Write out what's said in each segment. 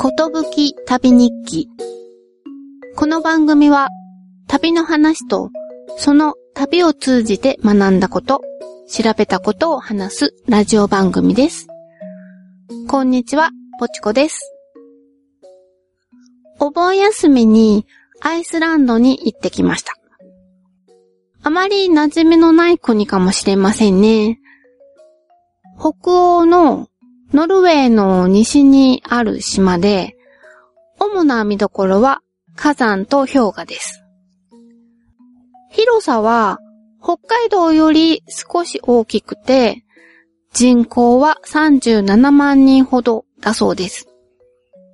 ことぶき旅日記。この番組は旅の話とその旅を通じて学んだこと、調べたことを話すラジオ番組です。こんにちは、ぽちこです。お盆休みにアイスランドに行ってきました。あまり馴染みのない国かもしれませんね。北欧のノルウェーの西にある島で、主な見どころは火山と氷河です。広さは北海道より少し大きくて、人口は37万人ほどだそうです。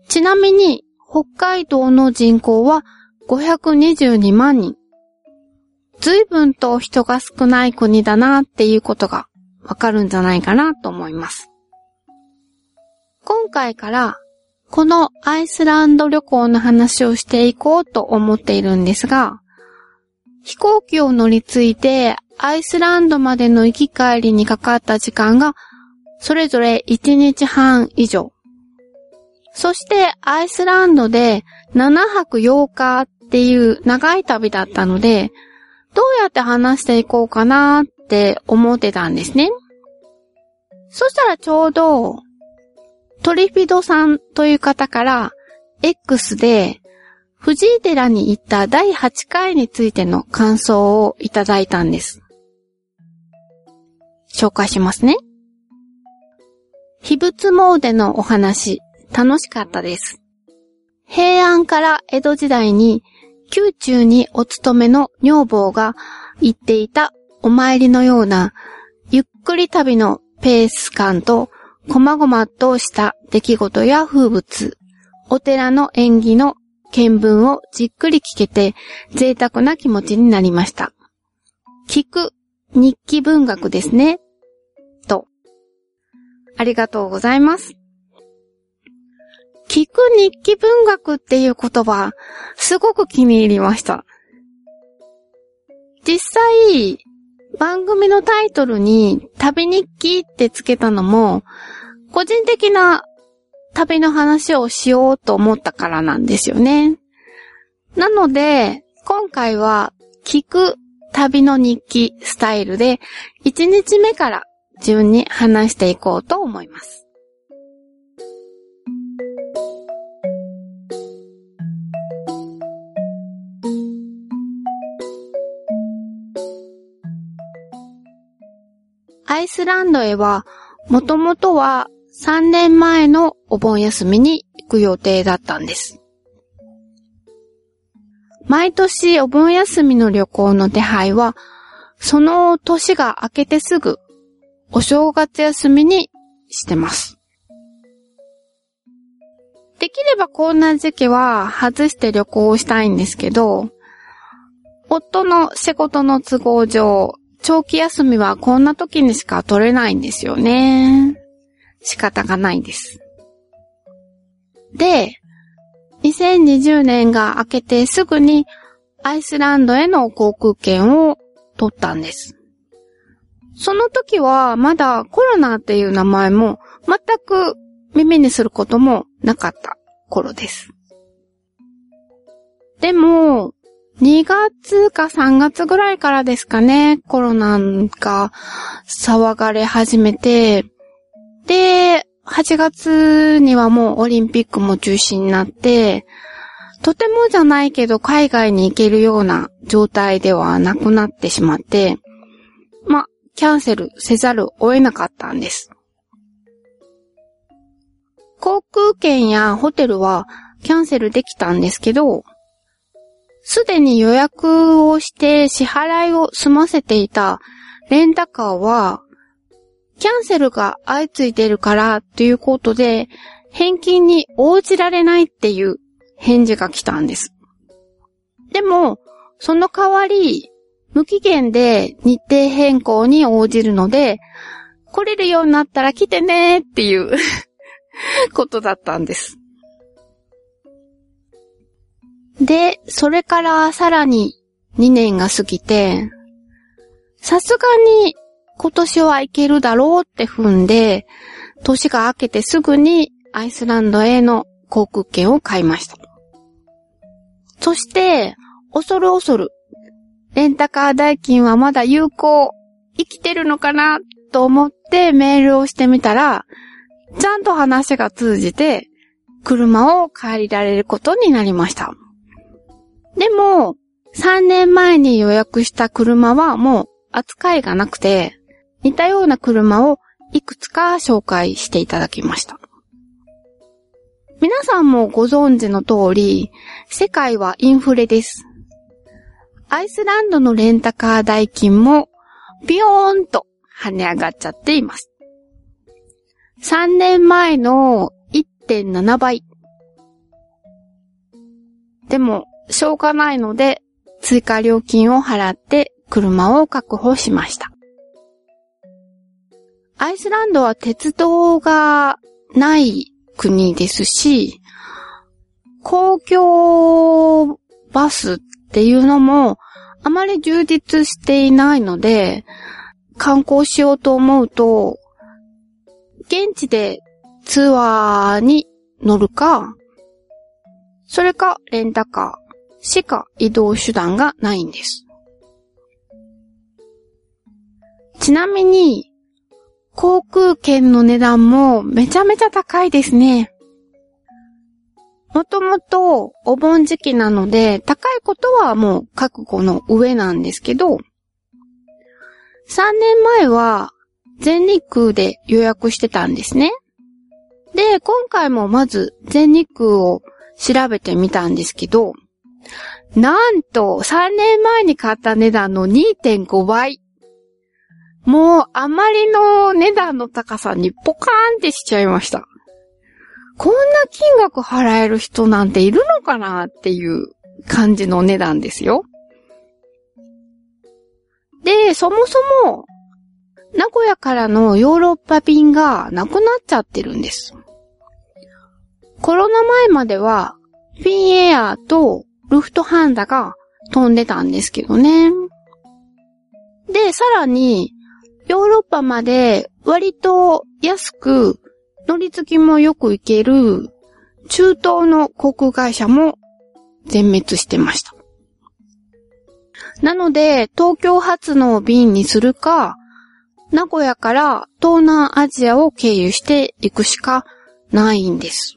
ちなみに北海道の人口は522万人。随分と人が少ない国だなっていうことがわかるんじゃないかなと思います。今回からこのアイスランド旅行の話をしていこうと思っているんですが、飛行機を乗り継いでアイスランドまでの行き帰りにかかった時間がそれぞれ1日半以上。そしてアイスランドで7泊8日っていう長い旅だったので、どうやって話していこうかなって思ってたんですね。そしたらちょうど、トリフィドさんという方から X で藤井寺に行った第8回についての感想をいただいたんです。紹介しますね。秘仏詣のお話、楽しかったです。平安から江戸時代に宮中にお勤めの女房が行っていたお参りのようなゆっくり旅のペース感と細々とした出来事や風物、お寺の縁起の見聞をじっくり聞けて贅沢な気持ちになりました。聞く日記文学ですね。と。ありがとうございます。聞く日記文学っていう言葉、すごく気に入りました。実際、番組のタイトルに旅日記ってつけたのも、個人的な旅の話をしようと思ったからなんですよね。なので、今回は聞く旅の日記スタイルで、1日目から順に話していこうと思います。アイスランドへは、もともとは3年前のお盆休みに行く予定だったんです。毎年お盆休みの旅行の手配は、その年が明けてすぐ、お正月休みにしてます。できればこんな時期は外して旅行をしたいんですけど、夫の仕事の都合上、長期休みはこんな時にしか取れないんですよね。仕方がないです。で、2020年が明けてすぐにアイスランドへの航空券を取ったんです。その時はまだコロナっていう名前も全く耳にすることもなかった頃です。でも、2月か3月ぐらいからですかね、コロナが騒がれ始めて、で、8月にはもうオリンピックも中止になって、とてもじゃないけど海外に行けるような状態ではなくなってしまって、ま、キャンセルせざるを得なかったんです。航空券やホテルはキャンセルできたんですけど、すでに予約をして支払いを済ませていたレンタカーは、キャンセルが相次いでるからということで、返金に応じられないっていう返事が来たんです。でも、その代わり、無期限で日程変更に応じるので、来れるようになったら来てねっていう ことだったんです。で、それからさらに2年が過ぎて、さすがに今年は行けるだろうって踏んで、年が明けてすぐにアイスランドへの航空券を買いました。そして、恐る恐る、レンタカー代金はまだ有効、生きてるのかなと思ってメールをしてみたら、ちゃんと話が通じて、車を借りられることになりました。でも、3年前に予約した車はもう扱いがなくて、似たような車をいくつか紹介していただきました。皆さんもご存知の通り、世界はインフレです。アイスランドのレンタカー代金もビヨーンと跳ね上がっちゃっています。3年前の1.7倍。でも、しょうがないので、追加料金を払って車を確保しました。アイスランドは鉄道がない国ですし、公共バスっていうのもあまり充実していないので、観光しようと思うと、現地でツアーに乗るか、それかレンタカーしか移動手段がないんです。ちなみに、航空券の値段もめちゃめちゃ高いですね。もともとお盆時期なので高いことはもう覚悟の上なんですけど、3年前は全日空で予約してたんですね。で、今回もまず全日空を調べてみたんですけど、なんと3年前に買った値段の2.5倍。もうあまりの値段の高さにポカーンってしちゃいました。こんな金額払える人なんているのかなっていう感じの値段ですよ。で、そもそも、名古屋からのヨーロッパ便がなくなっちゃってるんです。コロナ前までは、フィンエアとルフトハンダが飛んでたんですけどね。で、さらに、ヨーロッパまで割と安く乗り継ぎもよく行ける中東の航空会社も全滅してました。なので、東京発の便にするか、名古屋から東南アジアを経由して行くしかないんです。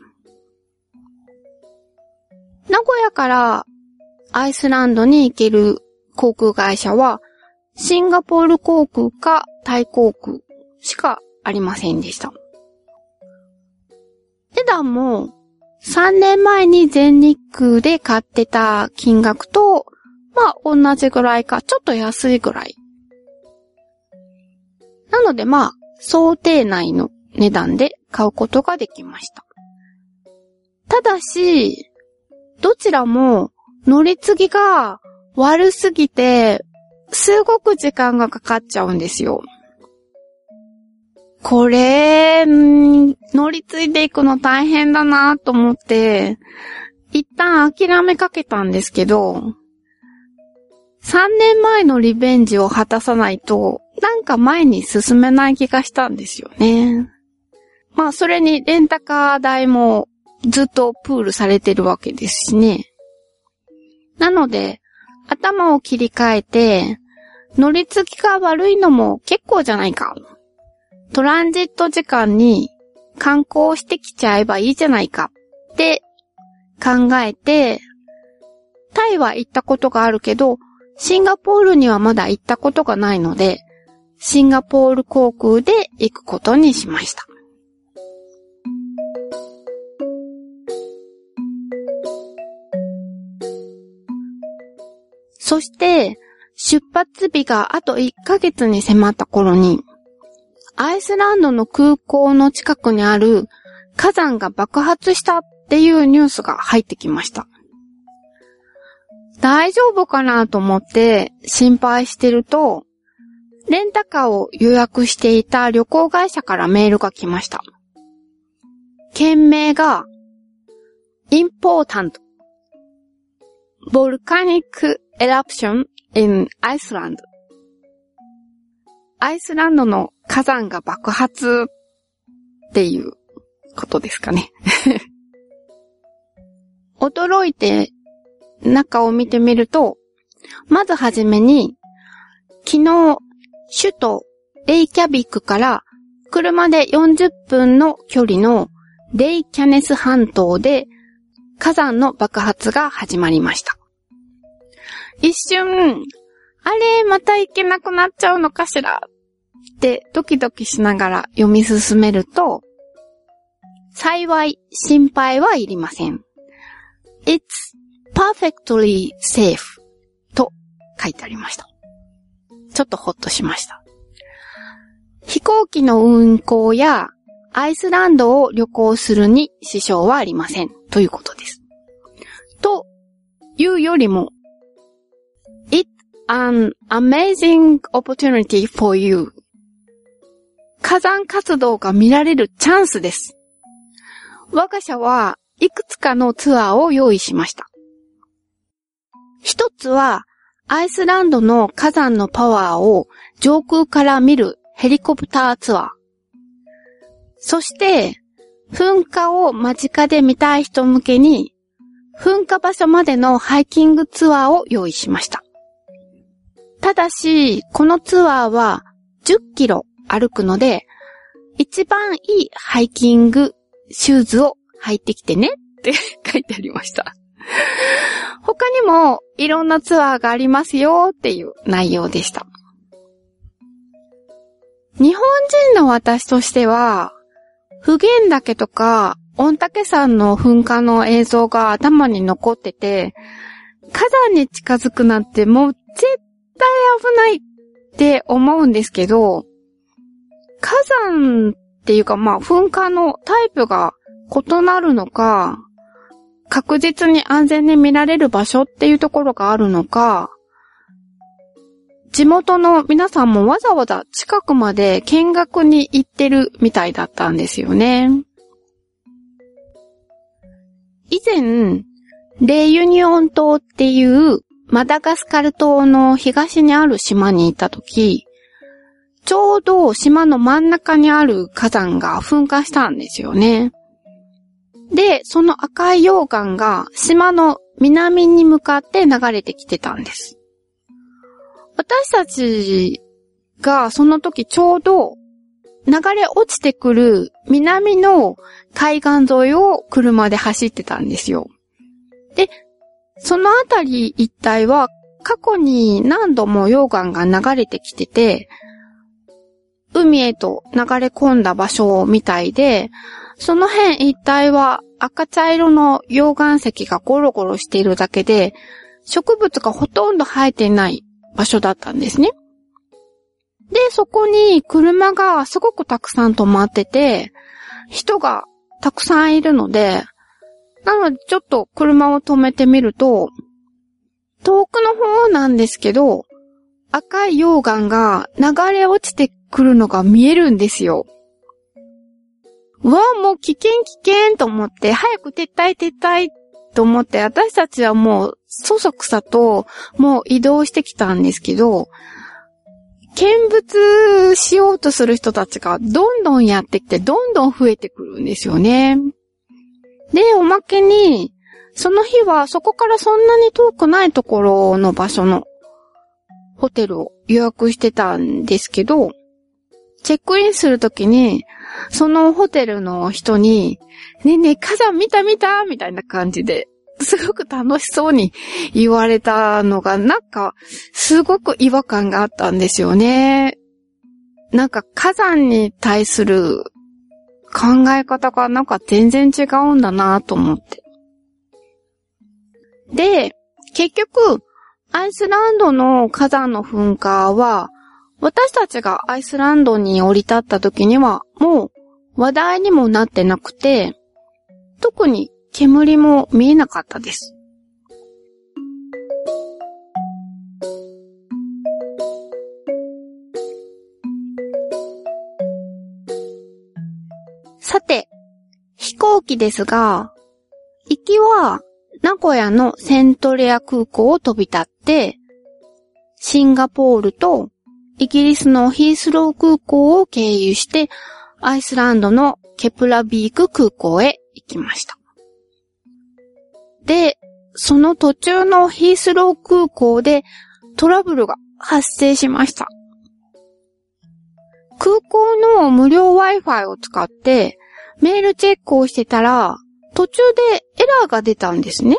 名古屋からアイスランドに行ける航空会社は、シンガポール航空かタイ航空しかありませんでした。値段も3年前に全日空で買ってた金額と、まあ同じぐらいか、ちょっと安いぐらい。なのでまあ、想定内の値段で買うことができました。ただし、どちらも乗り継ぎが悪すぎて、すごく時間がかかっちゃうんですよ。これ、乗り継いでいくの大変だなと思って、一旦諦めかけたんですけど、3年前のリベンジを果たさないと、なんか前に進めない気がしたんですよね。まあ、それにレンタカー代もずっとプールされてるわけですしね。なので、頭を切り替えて、乗り継ぎが悪いのも結構じゃないか。トランジット時間に観光してきちゃえばいいじゃないかって考えて、タイは行ったことがあるけど、シンガポールにはまだ行ったことがないので、シンガポール航空で行くことにしました。そして、出発日があと1ヶ月に迫った頃に、アイスランドの空港の近くにある火山が爆発したっていうニュースが入ってきました。大丈夫かなと思って心配してると、レンタカーを予約していた旅行会社からメールが来ました。件名が、important volcanic eruption in Iceland アイスランドの火山が爆発っていうことですかね。驚いて中を見てみると、まずはじめに、昨日、首都レイキャビックから車で40分の距離のレイキャネス半島で火山の爆発が始まりました。一瞬、あれ、また行けなくなっちゃうのかしら？ってドキドキしながら読み進めると、幸い心配はいりません。It's perfectly safe と書いてありました。ちょっとほっとしました。飛行機の運航やアイスランドを旅行するに支障はありません。ということです。というよりも、an amazing opportunity for you. 火山活動が見られるチャンスです。我が社はいくつかのツアーを用意しました。一つは、アイスランドの火山のパワーを上空から見るヘリコプターツアー。そして、噴火を間近で見たい人向けに、噴火場所までのハイキングツアーを用意しました。ただし、このツアーは10キロ歩くので、一番いいハイキングシューズを履いてきてねって 書いてありました。他にもいろんなツアーがありますよっていう内容でした。日本人の私としては、普賢岳とか、御嶽山の噴火の映像が頭に残ってて、火山に近づくなんてもう絶対危ないって思うんですけど、火山っていうかまあ噴火のタイプが異なるのか、確実に安全に見られる場所っていうところがあるのか、地元の皆さんもわざわざ近くまで見学に行ってるみたいだったんですよね。以前、レイユニオン島っていうマダガスカル島の東にある島に行った時、ちょうど島の真ん中にある火山が噴火したんですよね。で、その赤い溶岩が島の南に向かって流れてきてたんです。私たちがその時ちょうど流れ落ちてくる南の海岸沿いを車で走ってたんですよ。で、そのあたり一帯は過去に何度も溶岩が流れてきてて、海へと流れ込んだ場所みたいで、その辺一帯は赤茶色の溶岩石がゴロゴロしているだけで、植物がほとんど生えてない場所だったんですね。で、そこに車がすごくたくさん止まってて、人がたくさんいるので、なのでちょっと車を止めてみると、遠くの方なんですけど、赤い溶岩が流れ落ちてくるのが見えるんですよ。うわ、もう危険危険と思って、早く撤退撤退と思って、私たちはもう、そそくさと、もう移動してきたんですけど、見物しようとする人たちがどんどんやってきて、どんどん増えてくるんですよね。で、おまけに、その日はそこからそんなに遠くないところの場所のホテルを予約してたんですけど、チェックインするときに、そのホテルの人に、ねえねえ、火山見た見たみたいな感じで、すごく楽しそうに言われたのが、なんか、すごく違和感があったんですよね。なんか火山に対する考え方がなんか全然違うんだなと思って。で、結局、アイスランドの火山の噴火は、私たちがアイスランドに降り立った時には、もう話題にもなってなくて、特に煙も見えなかったです。さて、飛行機ですが、行きは名古屋のセントレア空港を飛び立って、シンガポールとイギリスのヒースロー空港を経由して、アイスランドのケプラビーク空港へ行きました。で、その途中のヒースロー空港でトラブルが発生しました。空港の無料 Wi-Fi を使ってメールチェックをしてたら途中でエラーが出たんですね。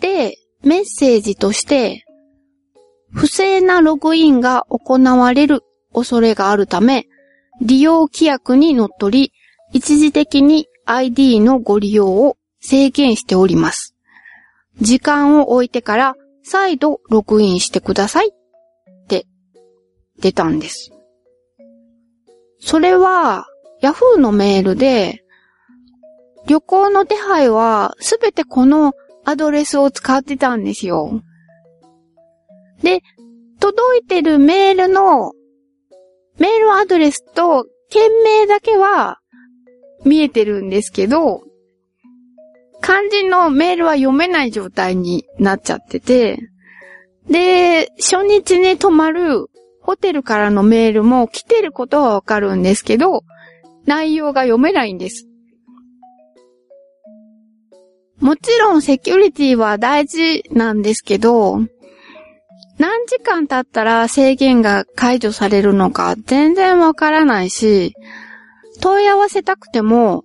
で、メッセージとして不正なログインが行われる恐れがあるため利用規約にのっとり一時的に ID のご利用を制限しております。時間を置いてから再度ログインしてくださいって出たんです。それは Yahoo のメールで旅行の手配はすべてこのアドレスを使ってたんですよ。で、届いてるメールのメールアドレスと件名だけは見えてるんですけど、漢字のメールは読めない状態になっちゃってて、で、初日に泊まるホテルからのメールも来てることはわかるんですけど、内容が読めないんです。もちろんセキュリティは大事なんですけど、何時間経ったら制限が解除されるのか全然わからないし、問い合わせたくても、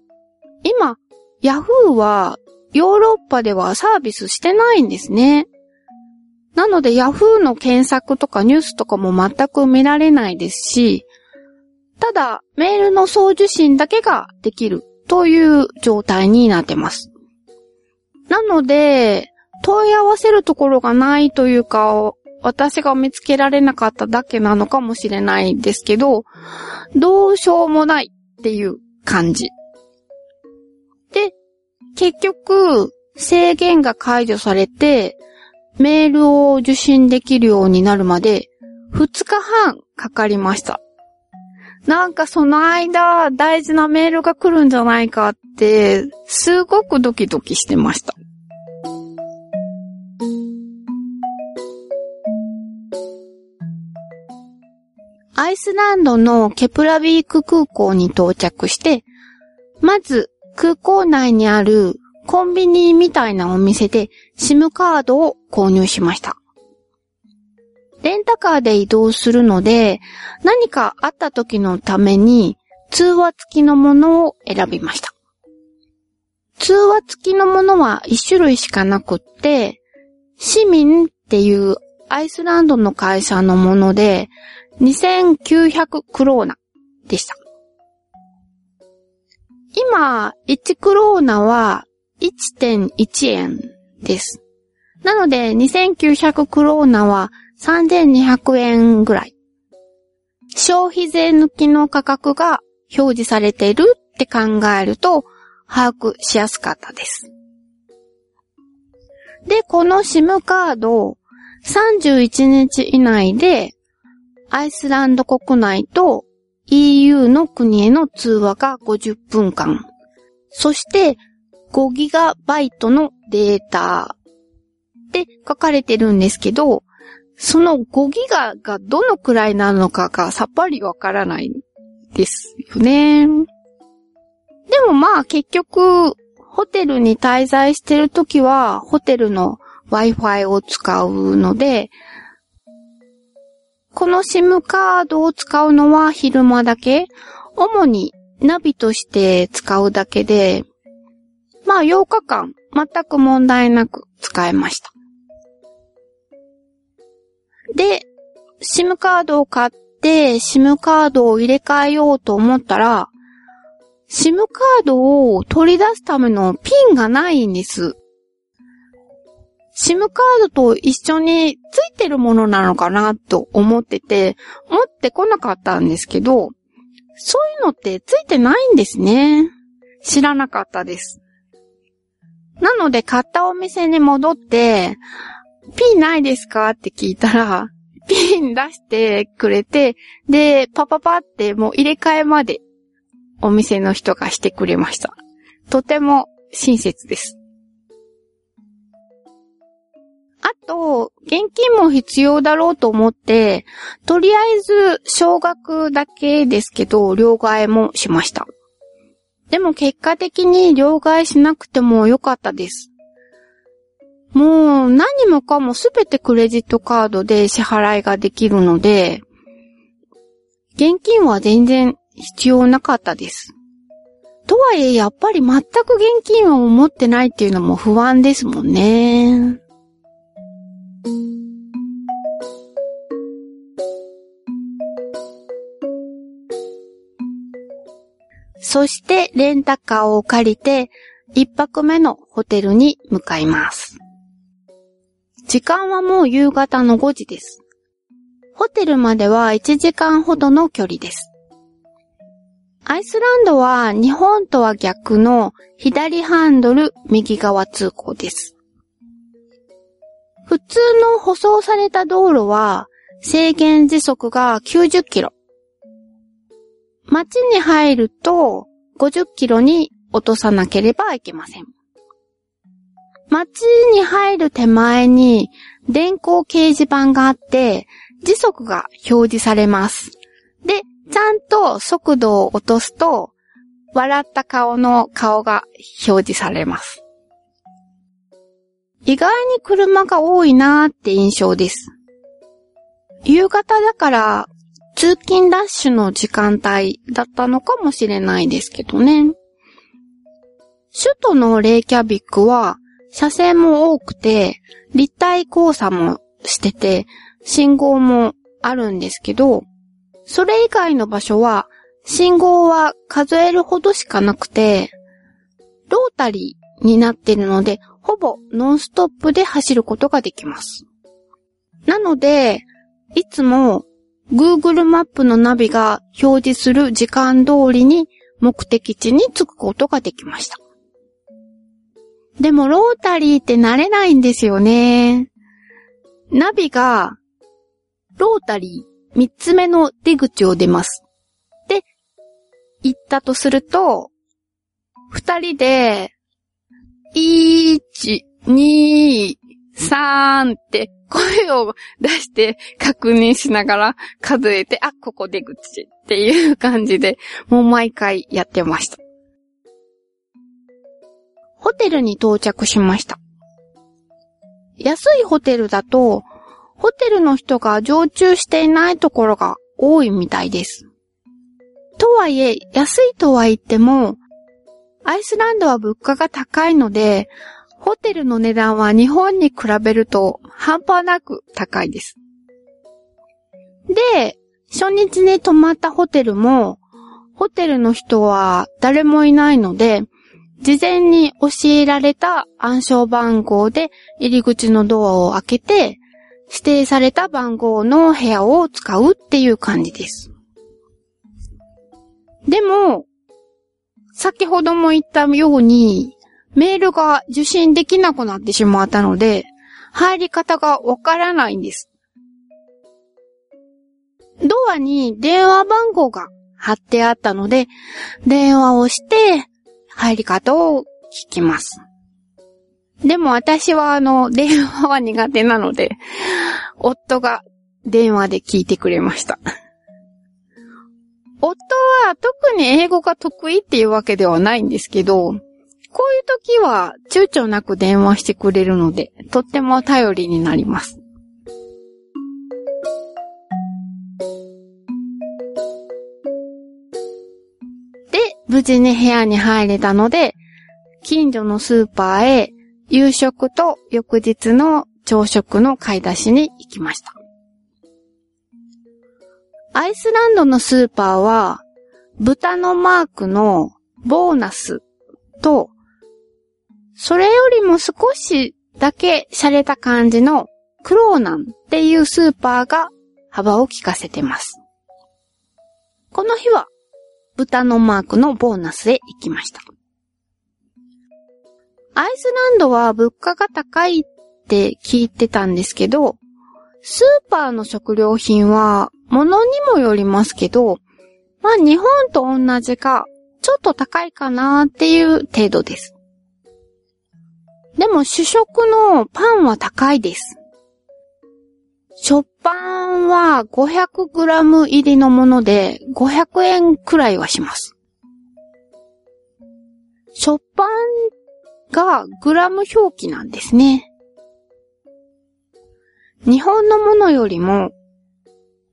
今、ヤフーはヨーロッパではサービスしてないんですね。なのでヤフーの検索とかニュースとかも全く見られないですし、ただメールの送受信だけができるという状態になってます。なので、問い合わせるところがないというか、私が見つけられなかっただけなのかもしれないんですけど、どうしようもないっていう感じ。で、結局、制限が解除されて、メールを受信できるようになるまで、2日半かかりました。なんかその間、大事なメールが来るんじゃないかって、すごくドキドキしてました。アイスランドのケプラビーク空港に到着して、まず空港内にあるコンビニみたいなお店で SIM カードを購入しました。レンタカーで移動するので、何かあった時のために通話付きのものを選びました。通話付きのものは1種類しかなくって、市民っていうアイスランドの会社のもので、2900クローナでした。今、1クローナは1.1円です。なので、2900クローナは3200円ぐらい。消費税抜きの価格が表示されているって考えると、把握しやすかったです。で、この SIM カード、31日以内でアイスランド国内と EU の国への通話が50分間。そして5ギガバイトのデータって書かれてるんですけど、その5ギガがどのくらいなのかがさっぱりわからないですよね。でもまあ結局、ホテルに滞在してるときは、ホテルの Wi-Fi を使うので、この SIM カードを使うのは昼間だけ、主にナビとして使うだけで、まあ8日間全く問題なく使えました。で、SIM カードを買って SIM カードを入れ替えようと思ったら、SIM カードを取り出すためのピンがないんです。SIM カードと一緒についてるものなのかなと思ってて、持ってこなかったんですけど、そういうのってついてないんですね。知らなかったです。なので買ったお店に戻って、ピンないですか？って聞いたら、ピン出してくれて、で、パパパってもう入れ替えまでお店の人がしてくれました。とても親切です。あと、現金も必要だろうと思って、とりあえず少額だけですけど、両替もしました。でも結果的に両替しなくてもよかったです。もう何もかもすべてクレジットカードで支払いができるので、現金は全然必要なかったです。とはいえ、やっぱり全く現金を持ってないっていうのも不安ですもんね。そしてレンタカーを借りて、一泊目のホテルに向かいます。時間はもう夕方の5時です。ホテルまでは1時間ほどの距離です。アイスランドは日本とは逆の左ハンドル右側通行です。普通の舗装された道路は制限時速が90キロ。街に入ると50キロに落とさなければいけません。街に入る手前に電光掲示板があって時速が表示されます。で、ちゃんと速度を落とすと笑った顔の顔が表示されます。意外に車が多いなーって印象です。夕方だから通勤ラッシュの時間帯だったのかもしれないですけどね。首都のレイキャビックは車線も多くて立体交差もしてて信号もあるんですけど、それ以外の場所は信号は数えるほどしかなくて、ロータリーになっているので、ほぼノンストップで走ることができます。なので、いつも Google マップのナビが表示する時間通りに目的地に着くことができました。でもロータリーって慣れないんですよね。ナビがロータリー三つ目の出口を出ます。で、行ったとすると、二人で、一、二、三って声を出して確認しながら数えて、あ、ここ出口っていう感じで、もう毎回やってました。ホテルに到着しました。安いホテルだと、ホテルの人が常駐していないところが多いみたいです。とはいえ、安いとは言っても、アイスランドは物価が高いので、ホテルの値段は日本に比べると半端なく高いです。で、初日に泊まったホテルも、ホテルの人は誰もいないので、事前に教えられた暗証番号で入り口のドアを開けて、指定された番号の部屋を使うっていう感じです。でも、先ほども言ったように、メールが受信できなくなってしまったので、入り方がわからないんです。ドアに電話番号が貼ってあったので、電話をして入り方を聞きます。でも私はあの、電話は苦手なので、夫が電話で聞いてくれました。夫は特に英語が得意っていうわけではないんですけど、こういう時は躊躇なく電話してくれるので、とっても頼りになります。無事に部屋に入れたので、近所のスーパーへ夕食と翌日の朝食の買い出しに行きました。アイスランドのスーパーは、豚のマークのボーナスとそれよりも少しだけ洒落た感じのクローナンっていうスーパーが幅を利かせてます。この日は豚のマークのボーナスへ行きました。アイスランドは物価が高いって聞いてたんですけど、スーパーの食料品は物にもよりますけど、まあ日本と同じか、ちょっと高いかなっていう程度です。でも主食のパンは高いです。食パンは 500g 入りのもので500円くらいはします。食パンがグラム表記なんですね。日本のものよりも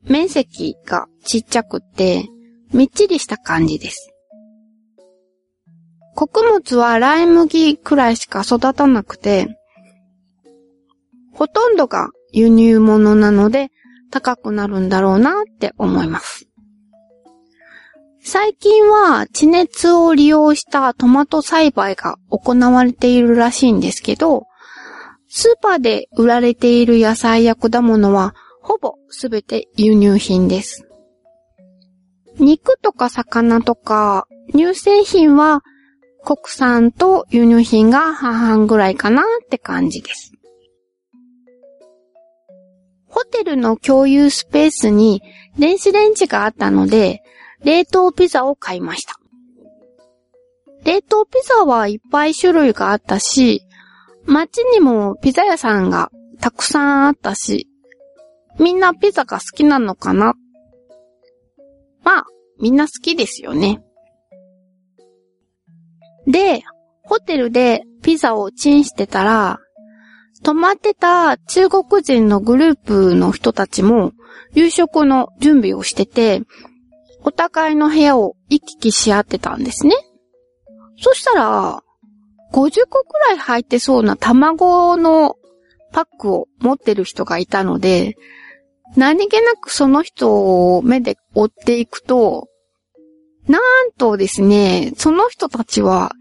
面積がちっちゃくてみっちりした感じです。穀物はライ麦くらいしか育たなくて、ほとんどが輸入物なので高くなるんだろうなって思います。最近は地熱を利用したトマト栽培が行われているらしいんですけど、スーパーで売られている野菜や果物はほぼすべて輸入品です。肉とか魚とか乳製品は国産と輸入品が半々ぐらいかなって感じです。ホテルの共有スペースに電子レンジがあったので、冷凍ピザを買いました。冷凍ピザはいっぱい種類があったし、街にもピザ屋さんがたくさんあったし、みんなピザが好きなのかな？まあ、みんな好きですよね。で、ホテルでピザをチンしてたら、泊まってた中国人のグループの人たちも夕食の準備をしてて、お互いの部屋を行き来し合ってたんですね。そしたら、50個くらい入ってそうな卵のパックを持ってる人がいたので、何気なくその人を目で追っていくと、なんとですね、その人たちは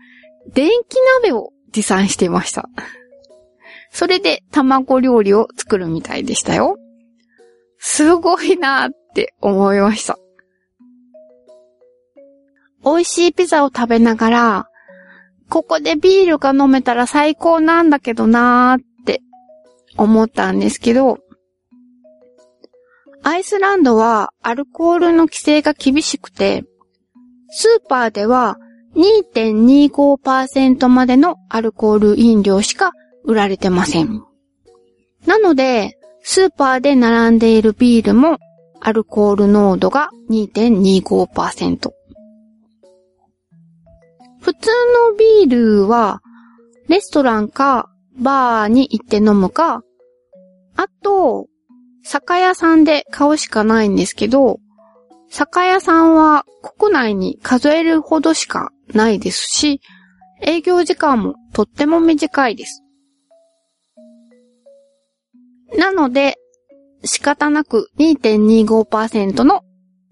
電気鍋を持参していました。それで卵料理を作るみたいでしたよ。すごいなーって思いました。美味しいピザを食べながら、ここでビールが飲めたら最高なんだけどなーって思ったんですけど、アイスランドはアルコールの規制が厳しくて、スーパーでは2.25%までのアルコール飲料しか売られてません。なので、スーパーで並んでいるビールもアルコール濃度が2.25%。普通のビールは、レストランかバーに行って飲むか、あと、酒屋さんで買うしかないんですけど、酒屋さんは国内に数えるほどしかないですし、営業時間もとっても短いです。なので、仕方なく2.25%の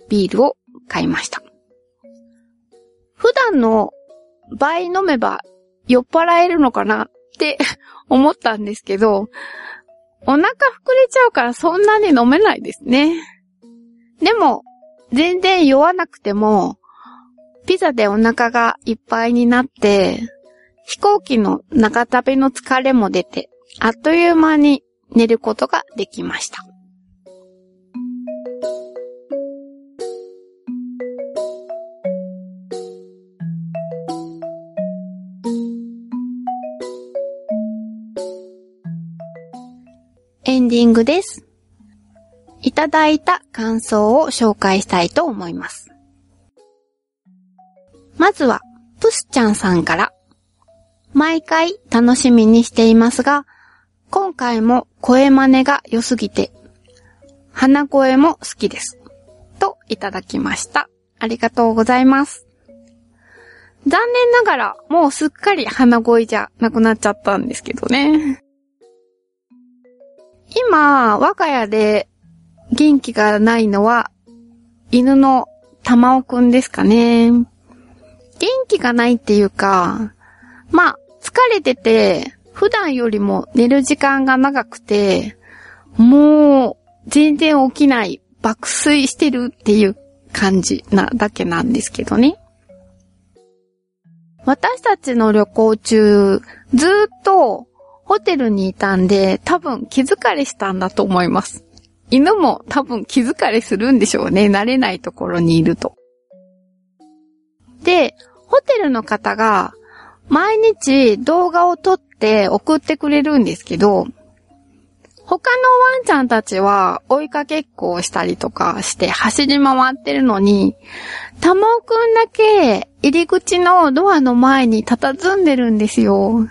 ビールを買いました。普段の倍飲めば酔っ払えるのかなって 思ったんですけど、お腹膨れちゃうからそんなに飲めないですね。でも、全然酔わなくても、ピザでお腹がいっぱいになって、飛行機の長旅の疲れも出て、あっという間に寝ることができました。エンディングです。いただいた感想を紹介したいと思います。まずは、プスちゃんさんから。毎回楽しみにしていますが、今回も声真似が良すぎて、鼻声も好きです。といただきました。ありがとうございます。残念ながら、もうすっかり鼻声じゃなくなっちゃったんですけどね。今、我が家で元気がないのは、犬の玉尾くんですかね。元気がないっていうか、まあ、疲れてて、普段よりも寝る時間が長くて、もう、全然起きない、爆睡してるっていう感じなだけなんですけどね。私たちの旅行中、ずっとホテルにいたんで、多分気疲れしたんだと思います。犬も多分気疲れするんでしょうね。慣れないところにいると。で、ホテルの方が毎日動画を撮っって送ってくれるんですけど、他のワンちゃんたちは追いかけっこをしたりとかして走り回ってるのに、タモくんだけ入り口のドアの前に佇んでるんですよ。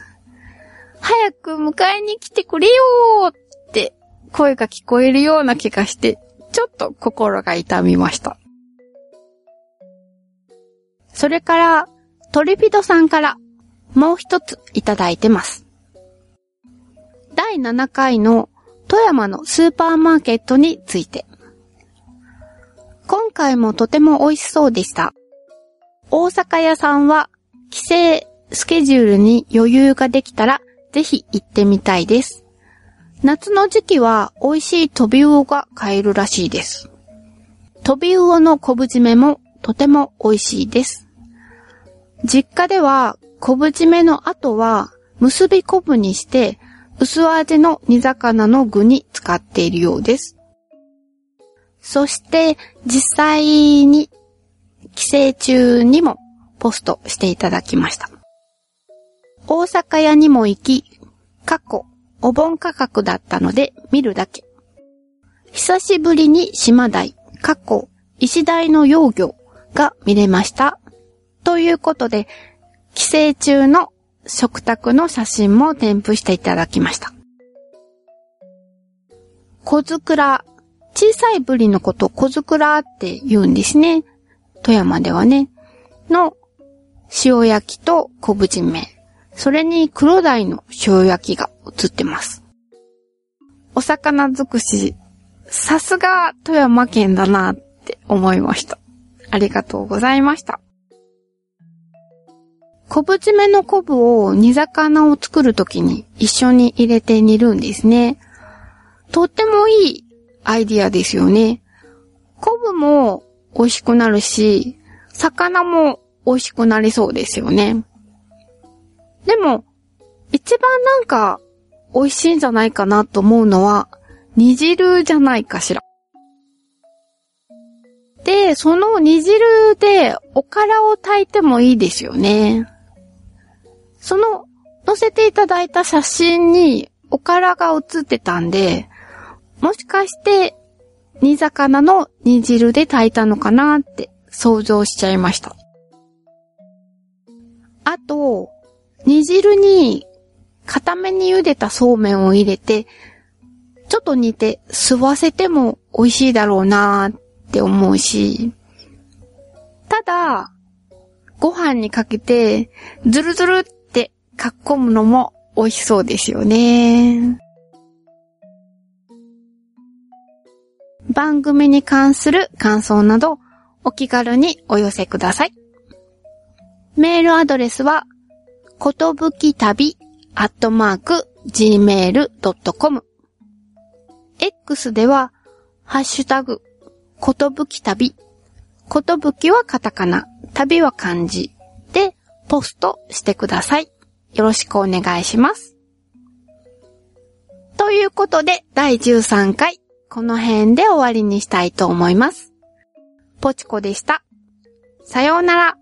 早く迎えに来てくれよーって声が聞こえるような気がして、ちょっと心が痛みました。それから、トリピドさんからもう一ついただいてます。第7回の富山のスーパーマーケットについて。今回もとても美味しそうでした。大阪屋さんは帰省スケジュールに余裕ができたらぜひ行ってみたいです。夏の時期は美味しい飛び魚が買えるらしいです。飛び魚の昆布締めもとても美味しいです。実家では昆布締めの後は結び昆布にして薄味の煮魚の具に使っているようです。そして実際に帰省中にもポストしていただきました。大阪屋にも行き、過去お盆価格だったので見るだけ。久しぶりに島台、過去石台の幼魚が見れました。ということで、帰省中の食卓の写真も添付していただきました。小桜、小さいブリのこと小桜って言うんですね。富山ではね。の塩焼きと昆布締め。それに黒鯛の塩焼きが映ってます。お魚尽くし、さすが富山県だなって思いました。ありがとうございました。昆布締めの昆布を煮魚を作るときに一緒に入れて煮るんですね。とってもいいアイディアですよね。昆布も美味しくなるし、魚も美味しくなりそうですよね。でも、一番なんか美味しいんじゃないかなと思うのは、煮汁じゃないかしら。で、その煮汁でおからを炊いてもいいですよね。その、載せていただいた写真におからが写ってたんで、もしかして、煮魚の煮汁で炊いたのかなって想像しちゃいました。あと、煮汁に固めに茹でたそうめんを入れて、ちょっと煮て吸わせても美味しいだろうなーって思うし、ただ、ご飯にかけて、ズルズルかっこむのも美味しそうですよね。番組に関する感想などお気軽にお寄せください。メールアドレスは、ことぶき旅アットマーク gmail.com X では、ハッシュタグ、ことぶき旅。ことぶきはカタカナ、旅は漢字でポストしてください。よろしくお願いします。ということで、第13回、この辺で終わりにしたいと思います。ポチコでした。さようなら。